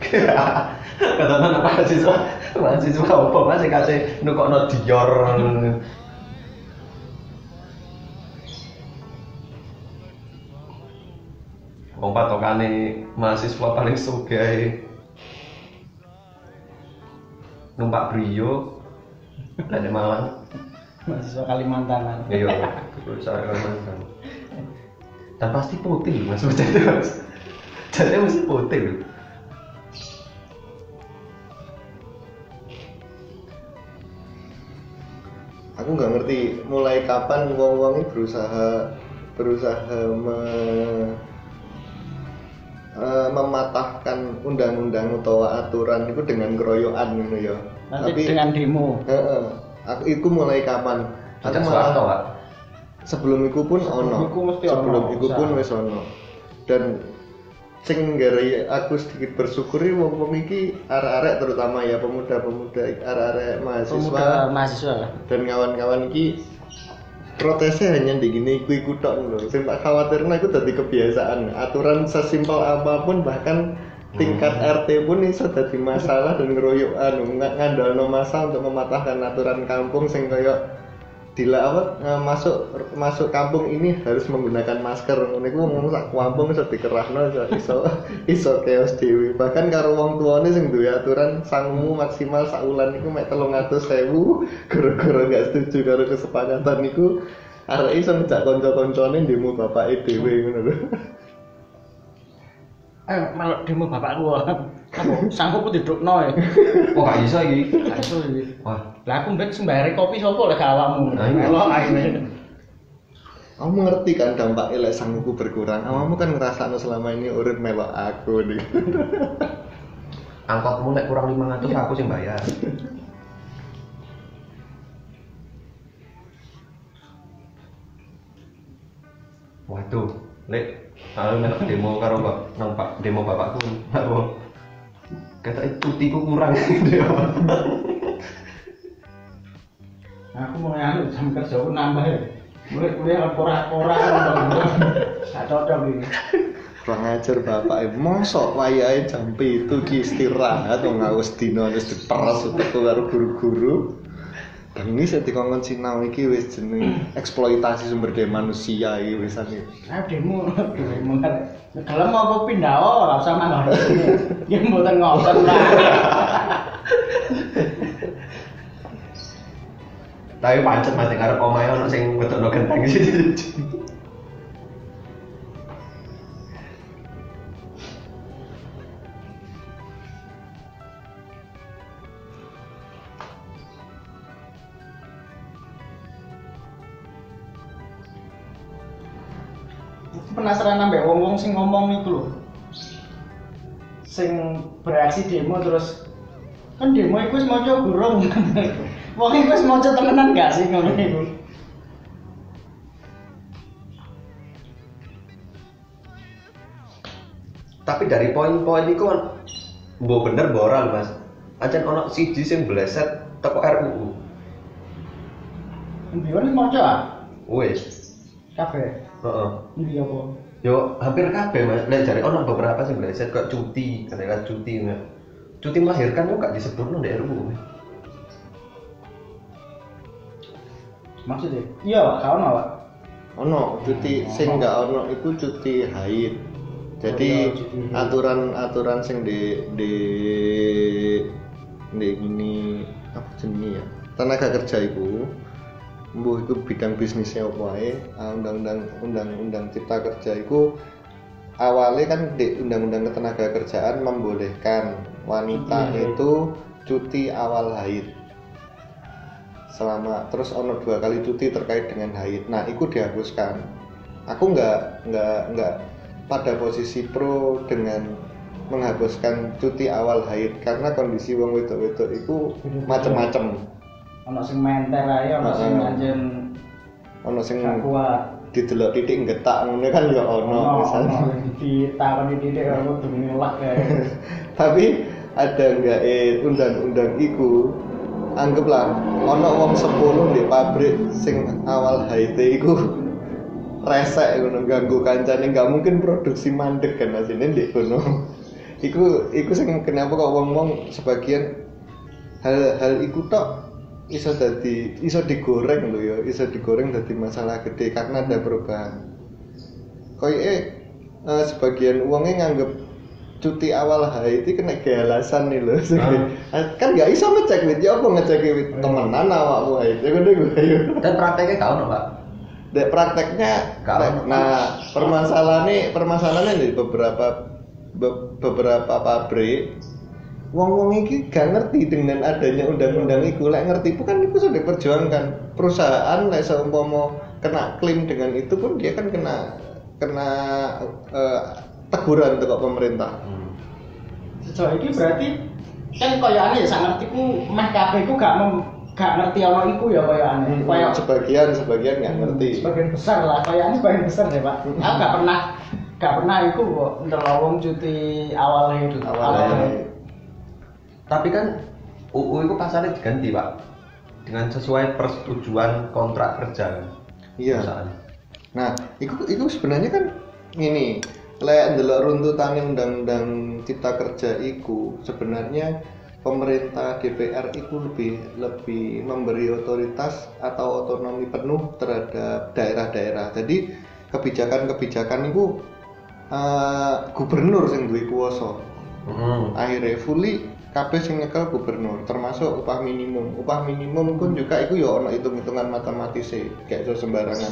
Kata nana mahasiswa, mahasiswa apa Mas sing kasih nukokno Dior. Wong patokane mahasiswa paling sugih numpak Brio di Malang. Mahasiswa Kalimantan. Iya, saya Kalimantan. Dan pasti putih mas, jadi mas. Jadi mesti putih ngerti mulai kapan wong-wong ini berusaha berusaha me- eh, mematahkan undang-undang utawa aturan itu dengan keroyokan gitu ya. Nanti dengan demo. Heeh. aku itu mulai kapan? Aku malah sebelum iku pun Sebelum ono. iku mesti sebelum ono, iku pun wis ono. Dan sing gara aku sedikit bersyukur iki wong-wong iki arek-arek terutama ya pemuda-pemuda arek-arek mahasiswa. Pemuda mahasiswa. dan kawan-kawan iki protesnya hanya di gini iku iku tok lho sing tak khawatirna iku dadi kebiasaan. Aturan sesimpel apa pun bahkan tingkat RT pun iso dadi masalah dan ngeroyok anu ng- ngandalno masa untuk mematahkan aturan kampung sing kaya dila apa masuk masuk kampung ini harus menggunakan masker. Niku ngomong sak kampung iso dikerahno iso iso iso chaos dewi bahkan karo wong tuane sing duwe aturan sangmu maksimal sak wulan niku mek 300.000 gara-gara gak setuju karo kesepakatan niku arek iso ngejak kanca-kancane demo bapake dhewe ngono lho. Eh, malah demo bapakku. Apa sanggup didukno ya. Oh gak bisa iki. Iki. Wah, Lah aku mbek sembayare kopi sapa lek gak awakmu. Nah, iya. Melok ae. kamu ngerti kan dampaknya lek sangguku berkurang awakmu kan ngerasakno selama ini urip melok aku nih angkotmu nek kurang 500 aku sing bayar. Waduh, lek kalau nek demo karo Pak nang Pak demo bapakku, kata itu tiku kurang dia. Aku mau anu jam kerja aku nambah ya. Mulai kuliah ora-ora Gak cocok iki. kurang ajar bapak mosok wayahe jam itu ki istirahat wong ngawas dino wis diperes utekku karo guru-guru bengi sik dikongkon sinau iki wis jeneng eksploitasi sumber daya manusia iki wisan iki. Ayo demo, demo kan. Kalau mau aku pindah, oh nggak usah mangga. Ya mboten ngoten lah. Tapi pancet mati ngarep omahe ono sing wedokno genteng sih. Penasaran nambah wong-wong sing ngomong iku lho. Sing beraksi demo terus kan demo iku wis maca gurung. Wong iku wis maca temenan gak sih ngono iku? Tapi dari poin-poin itu kan mbok bener mbok ora lho, Mas. Ancen ono siji sing bleset teko RUU. Mbiyen maca ah? Wis. Kabeh. Heeh. Apa? Yo hampir kabeh Mas. Nek jare ono beberapa sing bleset kok cuti, katanya cuti. Mas. Cuti melahirkan kok gak disebutno di RUU. Mas. Maksudnya? Iya, kau Pak. Ono cuti sing enggak ono iku cuti haid. Jadi Oh, iya, aturan-aturan sing di di di ini apa jenenge ya? Tenaga kerja iku mbuh iku bidang bisnisnya apa ae, ah, undang-undang undang-undang cipta kerja iku awalnya kan di undang-undang ketenaga kerjaan membolehkan wanita haid. itu cuti awal haid. Selama terus ono dua kali cuti terkait dengan haid. Nah itu dihapuskan. Aku nggak nggak nggak pada posisi pro dengan menghapuskan cuti awal haid karena kondisi wong wedok-wedok itu macem-macem Ono sing menter ae, ono sing anjen ono sing kuat. didelok titik getak ngono kan ya ono misalnya. Ditakoni titik aku demi lak tapi ada nggak eh undang-undang iku anggaplah ono wong 10 di pabrik sing awal HIT iku resek ngono ganggu kancane nggak mungkin produksi mandek kan asine di kono. Iku iku sing kenapa kok wong-wong sebagian hal hal iku tok iso dadi iso digoreng lho ya iso digoreng dadi masalah gede karena ada perubahan. Koyoke eh, sebagian uangnya nganggep cuti awal HIT kena kayak alasan nih loh kan gak iso ngecek wit ya apa ngecek wit? Temenan awakmu HIT kan gue ayo Dan prakteknya gak ono, Pak. Dek prakteknya ono. nah permasalahannya permasalahannya di beberapa be- beberapa pabrik wong-wong iki gak ngerti dengan adanya undang-undang iku. Lek ngerti bukan itu sudah diperjuangkan. Perusahaan lek seumpama kena klaim dengan itu pun dia kan kena kena eh, teguran untuk pemerintah. Sejauh ini berarti kan koyoane ya sak ngertiku meh kabeh ku gak mem, gak ngerti ono iku ya koyoane. Koyo sebagian sebagian nggak ngerti. Sebagian besar lah, koyoane sebagian besar deh, Pak. Aku gak pernah gak pernah iku kok ndelok wong cuti awal itu. awalnya Tapi kan UU itu pasarnya diganti, Pak. Dengan sesuai persetujuan kontrak kerja kan. iya perusahaan. Nah, itu itu sebenarnya kan ini lek ndelok runtutane undang-undang cipta kerja iku sebenarnya pemerintah DPR itu lebih lebih memberi otoritas atau otonomi penuh terhadap daerah-daerah. Jadi kebijakan-kebijakan itu eh, gubernur sing duwe kuwasa. Mm-mm. akhirnya fully kabeh sing nyekel gubernur termasuk upah minimum upah minimum pun juga itu ya ono hitung-hitungan matematis kayak so sembarangan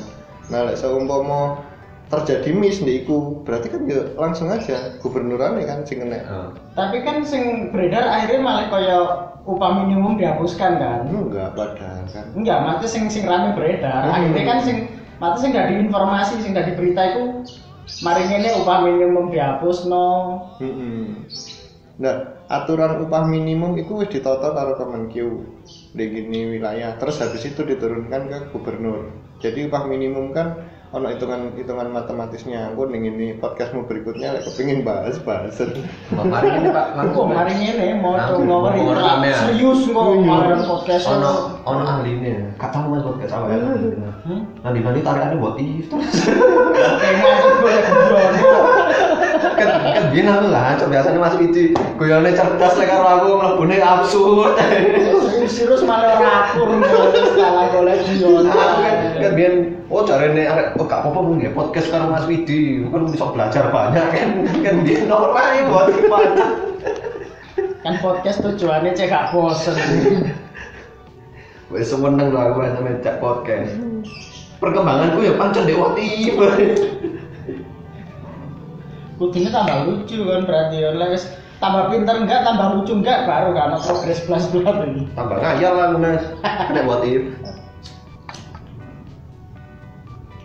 nah lek seumpama terjadi miss di iku berarti kan ya langsung aja gubernurannya kan sing kena. Tapi kan sing beredar akhirnya malah koyo upah minimum dihapuskan kan. enggak padahal kan Enggak, maksudnya sing sing rame beredar. Hmm. Akhirnya kan sing maksudnya sing gak di informasi, sing gak di berita itu mari ngene upah minimum dihapus no. Mm-mm. Nah, aturan upah minimum itu wis ditoto karo Kemenkeu di gini wilayah. Terus habis itu diturunkan ke gubernur. Jadi upah minimum kan ono hitungan hitungan matematisnya. Aku ning ini podcastmu berikutnya lek kepengin bahas bahas. Mari ini Pak, langsung. mari ngene mau ngomong serius ngomong podcast. Ono ono ahline. Gak tahu Mas podcast apa ya. Hmm? Nanti nanti tarikannya buat if terus. Aku. Kan kan biyen aku lah cok biasanya masuk itu. Guyone cerdas lek karo aku mlebune absurd. Sirus malah ora akur salah golek yo. aku kan kan biyen oh jarene arek oh gak apa-apa mung podcast karo Mas Widi. Kan bisa belajar banyak kan kan biyen normal ya buat gimana Kan podcast tujuannya cek gak bosen. wis seneng lah aku sama cek podcast. Perkembanganku ya pancen dewati Kudunya tambah lucu kan berarti ya. Tambah pinter enggak, tambah lucu enggak baru kan progres belas-belas ini. tambah ngayal lah aku mas nek buat if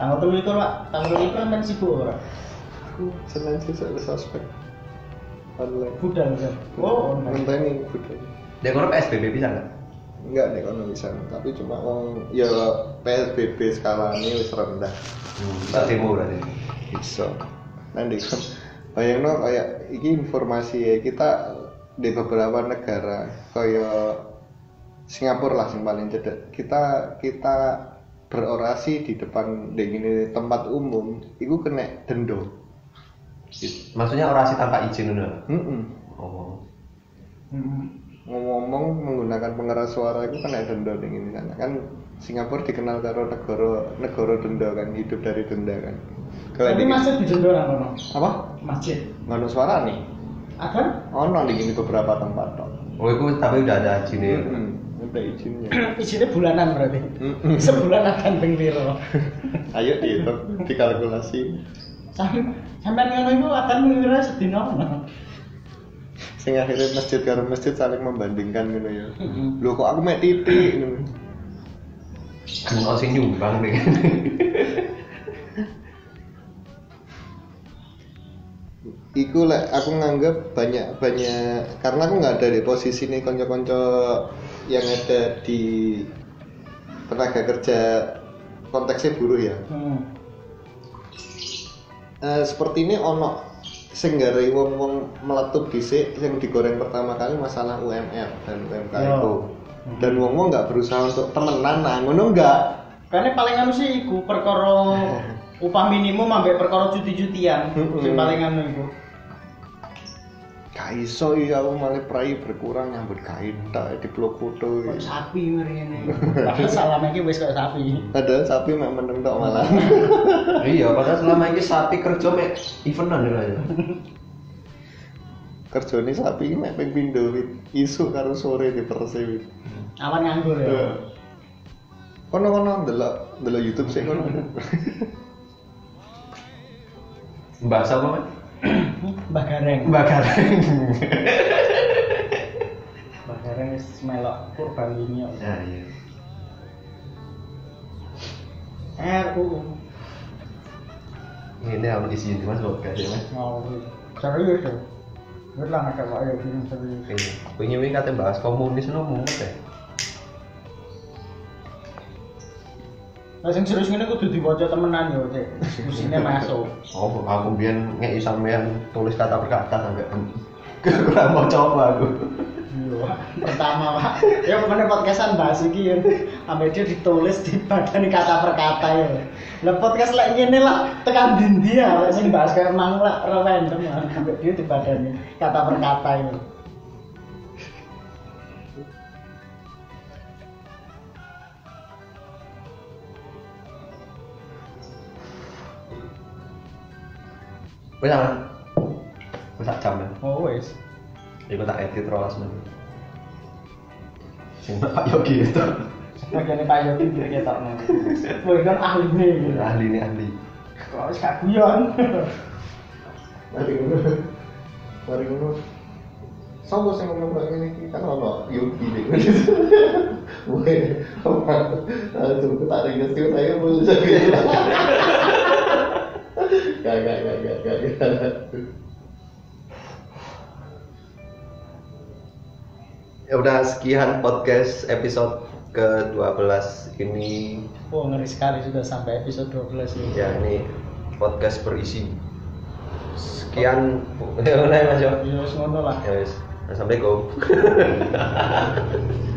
Tanggal telu itu pak, tanggal itu kan sibuk ora. Senin sih saya suspek online. Budal kan. Oh, online. Budal. dek kono PSBB bisa nggak Enggak nih kono bisa, tapi cuma wong ya PSBB skalanya wis rendah. hmm, tak demo berarti Iso. Nanti bayangno kayak iki informasi ya kita di beberapa negara kayak Singapura lah yang paling cedek. Kita kita berorasi di depan di gini tempat umum, itu kena dendo. maksudnya orasi tanpa izin dulu Mm-mm. oh Hmm. ngomong-ngomong menggunakan pengeras suara itu kena denda di gini sana kan Singapura dikenal karo negara negara denda kan hidup dari denda kan. Kalau Tapi di- masjid di Jendora kono. apa? Masjid. Ngono suara nih. Ada Ono di gini beberapa tempat tok. oh itu tapi udah ada izinnya Mm-mm. Ada izinnya. izinnya bulanan berarti. Sebulan akan ping piro. Ayo dihitung, dikalkulasi. Sampai ngono iku akan mengira sedina ono. Sing akhirnya masjid karo masjid saling membandingkan gitu ya. Loh kok aku mek titik ngono. Mau sing nyumbang nih. Iku lah aku nganggap banyak banyak karena aku nggak ada di posisi nih konco-konco yang ada di tenaga kerja konteksnya buruh ya. Hmm. Eh, seperti ini ono sing garai wong wong meletup dhisik yang digoreng pertama kali masalah UMR dan UMK itu. Dan wong wong nggak berusaha untuk temenan nah ngono enggak. Karena paling anu sih iku perkara upah minimum ambek perkara cuti-cutian. Mm-mm. Sing paling anu iku. Gak iso iya aku malah prai berkurang nyambut kain tak di blok foto. Kok sapi ngene. Padahal salamnya iki wis kaya sapi. Padahal sapi mek meneng tok malah. iya, padahal selama ini sapi kerja mek evenan ya. aja. Kerjane sapi iki mek ping pindho Wit. isu karo sore di persewi. Awan nganggur ya. Kono kono ndelok ndelok YouTube sih kono. Bahasa apa, Mas? Mbah Gareng. Mbak Gareng. Mbah Gareng wis melok kurban ini. Nah, iya. RUU. Ini harus isi Mas podcast ya, Mas. Mau serius ya. Wis lah nek kok ayo film serius. Oke. Wingi wingi kate bahas komunis no mumet ya. Lah sing serius ngene kudu diwaca temenan yo, Cek. Diskusinya masuk. Oh, aku biyen ngeki sampean tulis kata per kata sampai kurang mau coba aku. Pertama pak, ya ke mana podcastan bahas iki ya, sampai dia ditulis di badan kata per kata ya. Lah podcast lek ngene lah, tekan dindi ya, sing bahas kayak mang lah, random lah, sampai dia di badannya kata per kata ya. Wis aman. Wis sak jam. ya. Oh Iku tak edit terus men. Sing Pak Yogi itu. bagiannya Pak Yogi dia ketok nih. Wah kan ahli nih, Ahli ini ahli. kok wis gak guyon. Mari ngono. Mari ngono. Sopo sing ngomong kayak gini iki kan ono Yogi nih. Woi, apa? Aku tak ringes tuh saya mau jaga. Gak gak gak gak gak. Udah sekian podcast episode ke-12 ini Wah ngeri sekali sudah sampai episode 12 ini. ya ini podcast berisi sekian ya udah Mas Yo. Ya wis ngono lah. Ya wis. Assalamualaikum.